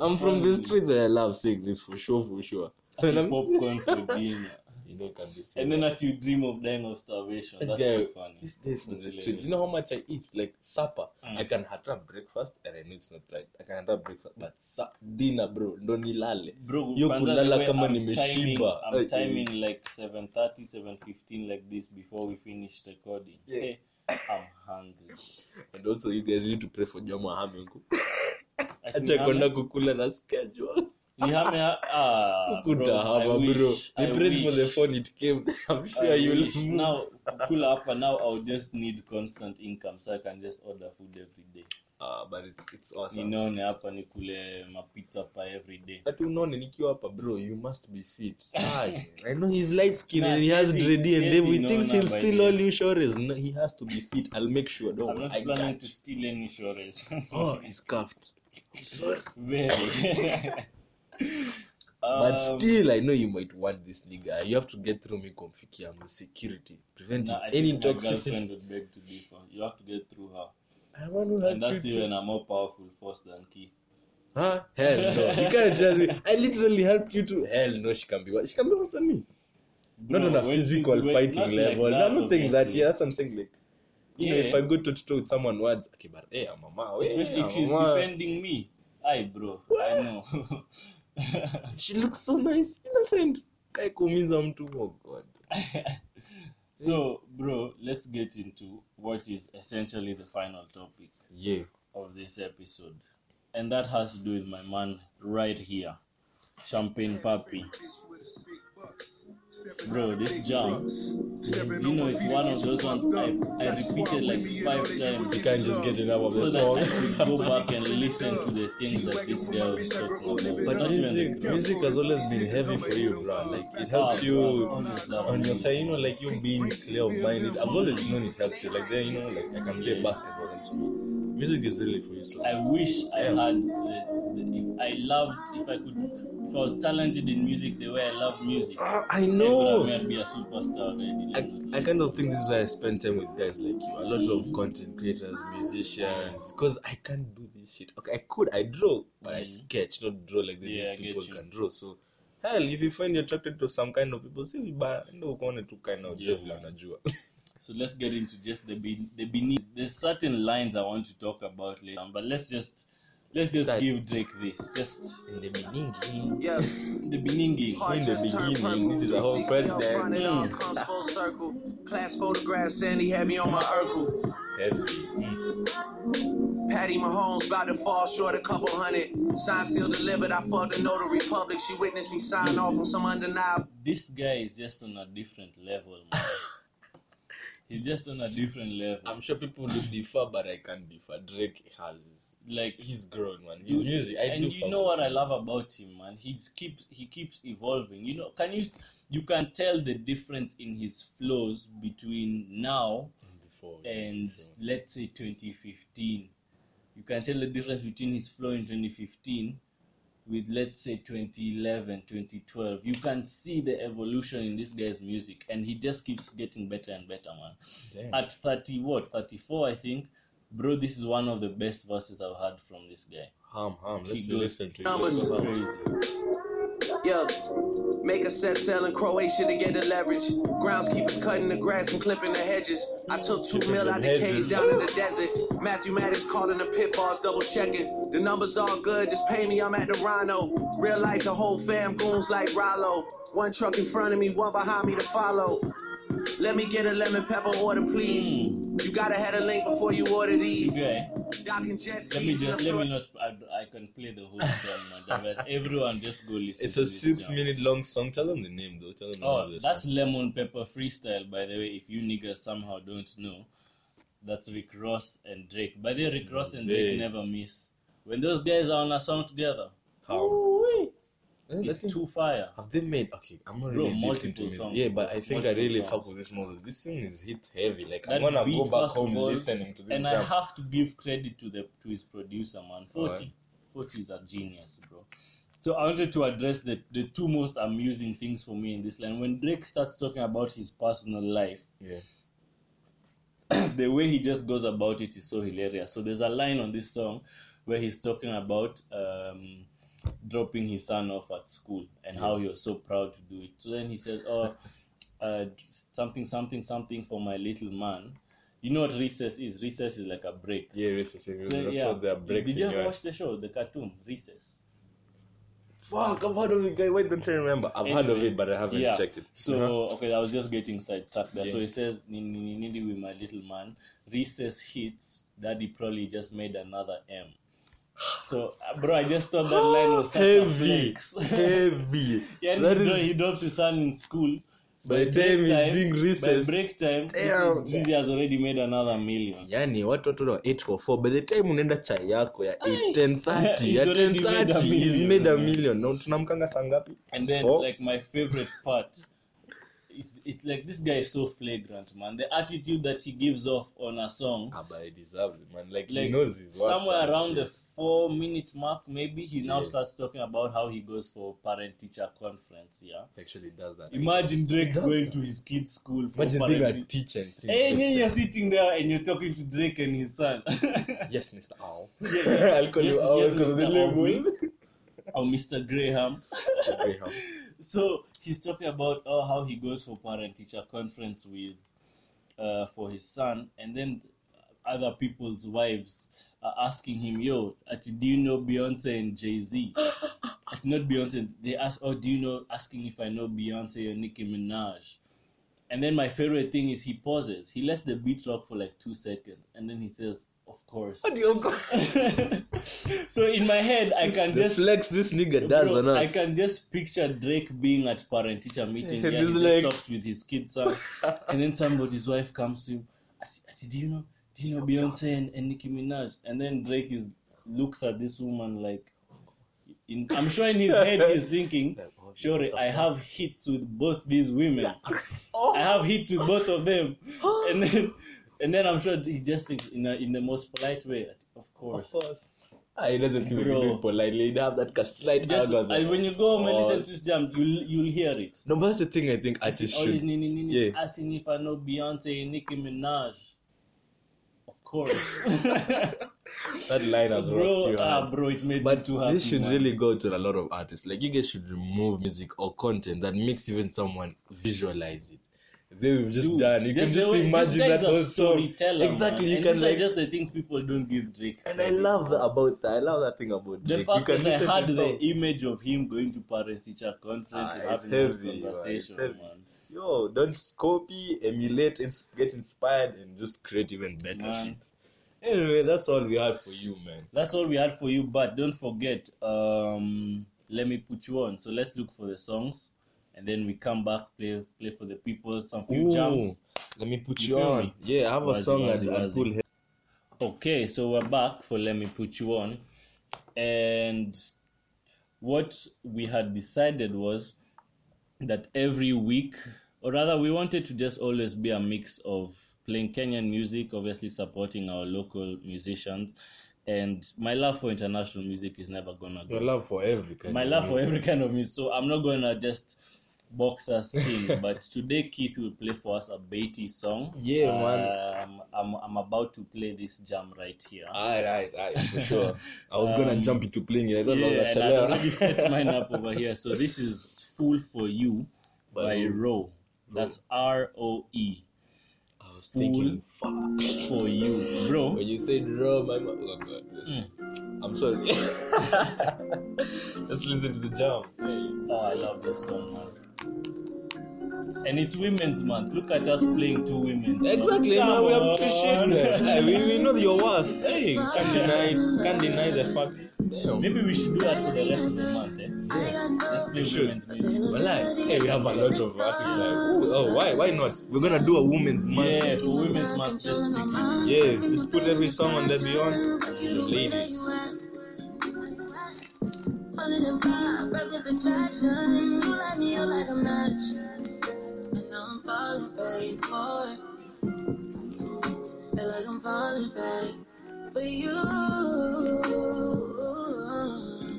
I'm from the streets, and I love saying this for sure, for sure. I'm- for dinner. You know, can be And then as you dream of dying of starvation. This That's guy, so funny. this guy the That's You know how much I eat? Like supper, Mm. I can have breakfast, and I know it's not right. I can have breakfast, but sa- dinner, bro, ndo nilale. Bro, Yo kulala kama I'm nimeshiba. timing- I'm Eh, timing like 7:30, 7:15 like this before we finish recording. Yeah. Hey, I'm hungry. And also, you guys need to pray for Jomo Hame (coughs) Acha kwenda kukula na schedule. Nihame ha- ah, Huku bro, bro. They I prayed for the phone, it came. (laughs) I'm sure you'll wish. move. now kula hapa now I'll just need constant income so I can just order food every day. Ah, but it's, it's awesome. Ninaone hapa nikule mapizza pa every day. Ati unaone nikiwa hapa bro you must be fit (laughs) Aye, i know he's light skin Nah, and he has dready and siezi every thinks he'll steal all you shores no, he has to be fit i'll make sure don't I'm not I planning can't. to steal any shores. oh he's cuffed i'm (laughs) sorry Very. But Um, still i know you might want this nigga you have to get through me i'm security preventing nah, any toxicity would beg to differ. You have to get through her. i want to And help that's you even a more powerful force than Keith. huh hell no you can't tell me i literally helped you to hell no she can be worse she can be worse than me not on a physical fighting not like that, I'm not saying that. Yeah, that's what I'm saying. Like, you know, if I go to with someone, words, okay, but hey, I'm a man. Especially if she's defending me. Aye, bro. I know. (laughs) (laughs) She looks so nice, innocent. Kai kuumiza mtu. Oh God. (laughs) so, bro, let's get into what is essentially the final topic Yeah. of this episode. And that has to do with my man right here, Champagne Papi. Bro, this jam, you know, it's one of those ones I, I repeated like five times. You can't just get it out of so the that I song. go back and listen to the things that this girl is talking about. But not even the music, music has always been heavy for you, bro. Like it Ah, helps you bro, on your side, you know, like you being clear of mind. I've always known it helps you. Like there, you know, like I can play basketball and so. Music is really for you. So I wish I had the, the, if I loved if I could if I was talented in music the way I love music. Ah, I know. I'd be a superstar. I, I kind of think this is why I spend time with guys like you. A lot of content creators, musicians. Because I can't do this shit. Okay, I could. I draw, but I Mhm. sketch, not draw like Yeah, these people can draw. So, hell, if you find you're attracted to some kind of people, say, but no, ukaone tu kind of Yeah. (laughs) So let's get into just the be, the beneath. There's certain lines I want to talk about later, but let's just let's just Start. give Drake this. Just In the beginning, Yeah, the beginning. heart In the beginning, this is a whole 360 up president. front, it all Mm. comes full circle. Class photograph, Sandy had me on my Urkel. heavy. Patty Patty Mahomes about to fall short a couple hundred. Sign seal delivered. I fucked the notary public. She witnessed me sign off on some undeniable. This guy is just on a different level, man. (laughs) He's just on a different level. I'm sure people do differ, but I can't differ. Drake has like he's grown, man. His music, I and you know what I love about him, man. He keeps he keeps evolving. You know, can you you can tell the difference in his flows between now Before, and before. let's say 2015. You can tell the difference between his flow in 2015 with let's say 2011, 2012. You can see the evolution in this guy's music, and he just keeps getting better and better, man. Damn. At 30, what 34, I think. Bro, this is one of the best verses I've heard from this guy. Ham, ham. Let's He goes- listen to it. Numbers. Let's go. Crazy. Yeah. Make a set sail in Croatia to get the leverage. Groundskeepers cutting the grass and clipping the hedges. I took two Clipping mil the out the hedges. cage down in the desert. Matthew Maddox calling the pit boss, double checking. The numbers all good, just pay me, I'm at the Rhino. Real life, the whole fam goons like Rollo. One truck in front of me, one behind me to follow. Let me get a lemon pepper order, please. Hmm. You gotta have a link before you order these. Okay. Doc and jet Let me just let me not. I, I can play the whole song, man. But everyone just go listen. It's to a this six jam. minute long song. Tell them the name though. Tell them the oh, name Oh, the that's song. Lemon Pepper Freestyle, by the way. If you niggas somehow don't know, that's Rick Ross and Drake. By the way, Rick Ross and Drake never miss. When those guys are on a song together, Ham. It's too fire. Have they made okay? I'm not Bro, really multiple songs, Yeah, but I think I really songs. fuck with this model. This thing is hit heavy. Like That I'm gonna go back home all, listening to this And I have to give credit to the to his producer, man. 40. Alright. 40 is a genius, bro. So I wanted to address the, the two most amusing things for me in this line. When Drake starts talking about his personal life, yeah. (clears throat) the way he just goes about it is so hilarious. So there's a line on this song where he's talking about um, dropping his son off at school and how he was so proud to do it. So then he says, "Oh, uh, something, something, something for my little man." You know what recess is? Recess is like a break. Yeah, recess. So, So, yeah. there are breaks Did you ever watch the show, the cartoon Recess? Fuck, I've heard of it, guy. Why don't I remember? I've heard of it, but I haven't yeah. checked it. So Uh-huh. okay, I was just getting sidetracked there. So he says, "Nini nini nini with my little man." Recess hits. Daddy probably just made another M. So, bro, I just thought that line was such a flex. heavy. (laughs) yeah, That he, is- dro- he drops his son in school. By by time he's doing recess. by break time, Damn. Dizzy has already made another million. yani watu watu wa 8 for 4 by the time unaenda chai yako ya 8 10:30 (laughs) He's ya already made 10:30 he's made a million na tunamkanga sangapi? And then, Four? like my favorite part, is it's like this guy is so flagrant, man. The attitude that he gives off on a song, ah, but he deserves it man like, he knows his worth somewhere around the four minute mark, maybe he now Yeah. starts talking about how he goes for parent teacher conference. Yeah, actually does that imagine Drake going that. to his kid's school for imagine being a teacher and seeing Hey, Drake and then you're (laughs) sitting there and you're talking to Drake and his son. (laughs) yes mr owl Yeah, yeah. (laughs) i'll call Yes, you owl yes, because Mr. the label or Mr. Graham. Mr. Graham. So he's talking about oh, how he goes for parent teacher conference with uh, for his son, and then other people's wives are asking him, "Yo, do you know Beyonce and Jay Z?" (gasps) Not Beyonce. They ask, "Oh, do you know?" Asking if I know Beyonce or Nicki Minaj. And then my favorite thing is he pauses. He lets the beat rock for like two seconds, and then he says, "Of course." What do you go- (laughs) so in my head, I can just flex this nigga does Bro, on us I can just picture Drake being at parent teacher meeting. And Yeah, he this just like- talked with his kids, son, and then somebody's wife comes to him. "Ati- ati, Do you know? Do you know Beyonce and, and Nicki Minaj? And then Drake is looks at this woman like. In, I'm sure in his head he's thinking, (laughs) Like, "Sure, I have hits with both these women. (laughs) I have hits with both of them." (gasps) And then, and then I'm sure he just thinks in a, in the most polite way, "Of course." Of course. Ah, he doesn't even Bro. do it politely. He'd have that slight Just, arrogance, I, like, when you go home and listen to this jam, you'll you'll hear it. No, but that's the thing I think artists Always should. Nini Nini Yeah. asking if I know Beyonce and Nicki Minaj. Of course. (laughs) That line has rocked bro, you ah, hard. bro, it made me But too happy. this should man. really go to a lot of artists. Like you guys should remove music or content that makes even someone visualize it. They've just Dude, done. You can just way- imagine that guy's a whole song. storyteller, Exactly. man. You and can these like. are just the things people don't give Drake. and I love for. that about that. I love that thing about The Drake. fact you can that I had the song. image of him going to parents teacher conference Ah, having heavy, man. conversation, It's heavy. man. Yo, don't copy, emulate, ins- get inspired, and just create even better Man. shit. Anyway, that's all we had for you, man. That's all we had for you, but don't forget, um, let me put you on. So let's look for the songs, and then we come back, play play for the people, some few Ooh, jams. Let me put You you, on. me? Yeah, I have a song I'd wazi. pull here. Okay, so we're back for Let Me Put You On. And what we had decided was that every week, or rather, we wanted to just always be a mix of playing Kenyan music, obviously supporting our local musicians. And my love for international music is never gonna go. Your love for every kind my love for every kind of music. So I'm not gonna just box us in. (laughs) but today Keith will play for us a Beatty song. Yeah, man. Um, I'm I'm about to play this jam right here. Aye, aye, aye, for sure. (laughs) I was gonna Um, jump into playing it. I don't yeah, know and that's I've allowed. already set (laughs) mine up over here. So this is "Fool for You" By by who? Ro. That's R O E. I was Fool. thinking, fuck. For you, bro. When you said raw, my mouth. Oh god, yes. Mm. I'm sorry. Let's listen to the jam. Hey. Oh, I love this song, man. And it's Women's Month. Look at us playing two women's. songs. Exactly, man. We appreciate that. We, we know your worth. Hey, can't deny it. Can't deny the fact. Damn. Maybe we should do that for the rest of the month, eh? Just play should. women's music. Well, like, hey, we have a lot of artists like, ooh, oh, why, why not? We're gonna do a women's month. Yeah, for women's month, just stick it. Yeah, just put every song on that beyond the ladies. Running in vibe, reckless attraction. You light me up like a match. And I'm falling face forward. Feel like I'm falling back for you.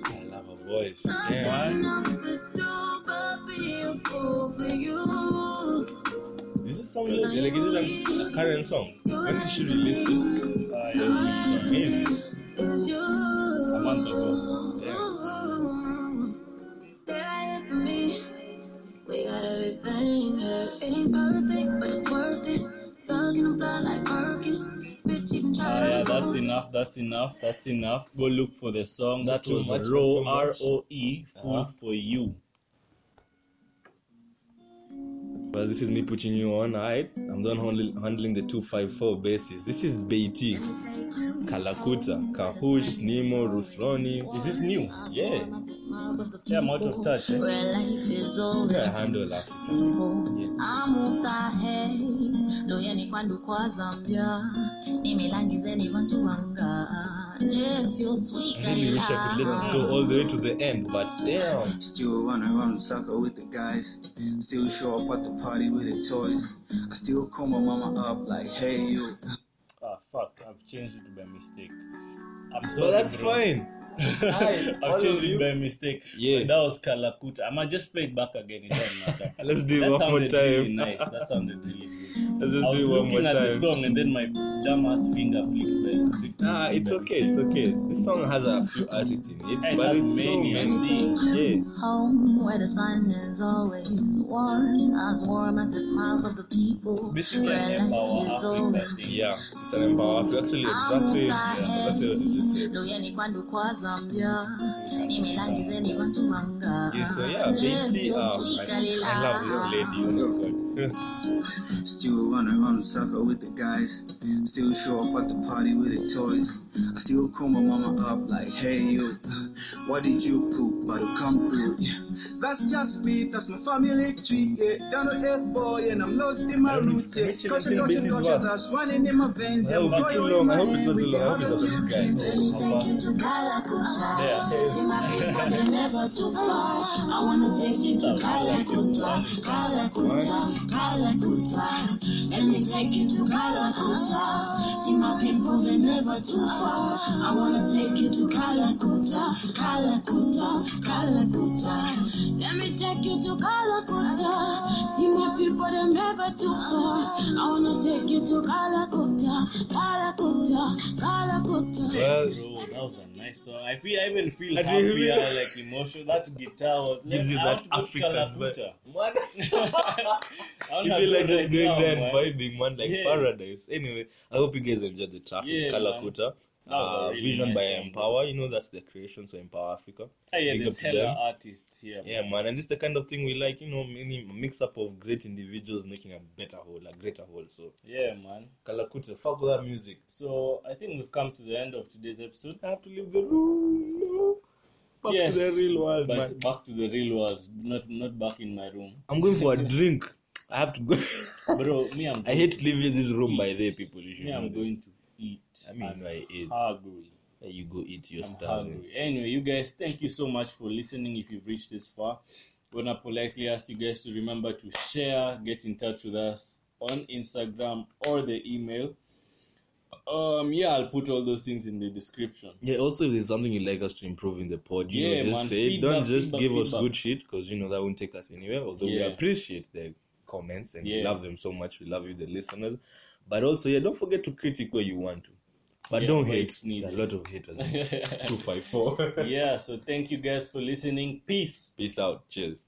I love her voice. Nothing Yeah. else to do but be a fool for you. Is this song like, like is it a, a current song? When did she release this? Uh, yeah, it's. It's. A month ago. Stay right for me. We got everything. Yeah. It ain't perfect, but it's worth it. Thugging and fly like Birkin. Bitch, even try to yeah, that's enough. That's enough. That's enough. Go look for the song. That was much, not Ro too R much. O E Fool Uh-huh. for You. Well, this is me putting you on, alright? I'm done handling, handling the 254 bases. This is Beiti, Kalakuta, Kahush, Nemo, Ruthroni. Is this new? Yeah, Yeah, I'm out of touch. Eh? Yeah, I handle that. yeah, loyeni kwandu kwa zambia nimilangizeni vantu vanga really wish I could let this go all the way to the end, but damn. Still run around sucker with the guys. Still show up at the party with the toys. I still call my mama up like, hey you. Ah, fuck. I've changed it by mistake. I'm sorry. So that's bro. fine. (laughs) Aye, all I've of changed it by mistake. Yeah. But that was Kalakuta. I might just play it back again. It doesn't matter. (laughs) Let's do it that one more sounded really time. nice. That sounded really good. (laughs) Let's I just was do it one looking more at the song and then my dumbass finger flicked by. flicked Ah, by it's by okay, it's okay. This song has a few artists in it, It but has it's so many, I many. see. Yeah. home where the sun is always warm as warm as the smiles of the people It's basically an Empower life Africa thing. Yeah, it's an empower. Actually, exactly, yeah, exactly what you just said. loyeni kwandu kwa zambia nimilangizeni Yeah, so yeah, Beatty, um, I, I love this lady. Oh my god. (laughs) Still run around the sucker with the guys. Still show up at the party with the toys. I still call my mama up like, hey you. (laughs) What did you poop? But come through. Yeah. That's just me, that's my family tree. Yeah. Down to eight boy and I'm lost in my Let me- roots. let Yeah. me chill Culture, in culture, Beatty's culture verse. that's running in my veins. That will be boy, too you long. I in hope my it's not hand too with long. I hope the it's not other this guy. dreams. Let me take you to Calacuta. Yeah. See my people, they're never too far. I wanna take you to Calacuta, Calacuta, Calacuta. Let me take you to Calacuta. See my people, they're never too far. I wanna take you to Calacuta, Calacuta, Calacuta. Let me take you to Calacuta. See my people, they're never too far. I wanna take you to Calacuta, Calacuta, Calacuta. Well, was a nice song. I feel I even feel I happy and like emotional. That guitar was gives you that African vibe. What? (laughs) I you feel like just going there and vibing, man, like Yeah. paradise. Anyway, I hope you guys enjoyed the track. it's Kalakuta. A Uh, really Vision nice by song, Empower. You know that's the creation, so Empower Africa. Oh, yeah, Big there's hella artists here. Yeah, man, and this is the kind of thing we like. You know, many mix up of great individuals making a better whole, a greater whole. So Yeah, man. Kalakuta, fuck that music. So I think we've come to the end of today's episode. I have to leave the room. Back yes, to the real world, but man. back to the real world, not not back in my room, I'm going for a (laughs) drink. I have to go. bro. Me, I'm. (laughs) I hate leaving this room by eat. there, people. You should Me, I'm this. going to eat. I mean, I'm I ate. hungry. You go eat your stuff. Anyway, you guys, thank you so much for listening. If you've reached this far, we're gonna politely ask you guys to remember to share, get in touch with us on Instagram or the email. Um, yeah, I'll put all those things in the description. Yeah, also if there's something you'd like us to improve in the pod, you Yeah, know, just man, say it. Don't just feedback, give us good shit because you know that won't take us anywhere. Although we appreciate the comments and we love them so much. We love you, the listeners. But also, yeah, don't forget to critique where you want to. But Yeah, don't hate. There a lot of haters. (laughs) Two five four. yeah, so thank you guys for listening. Peace. Peace out. Cheers.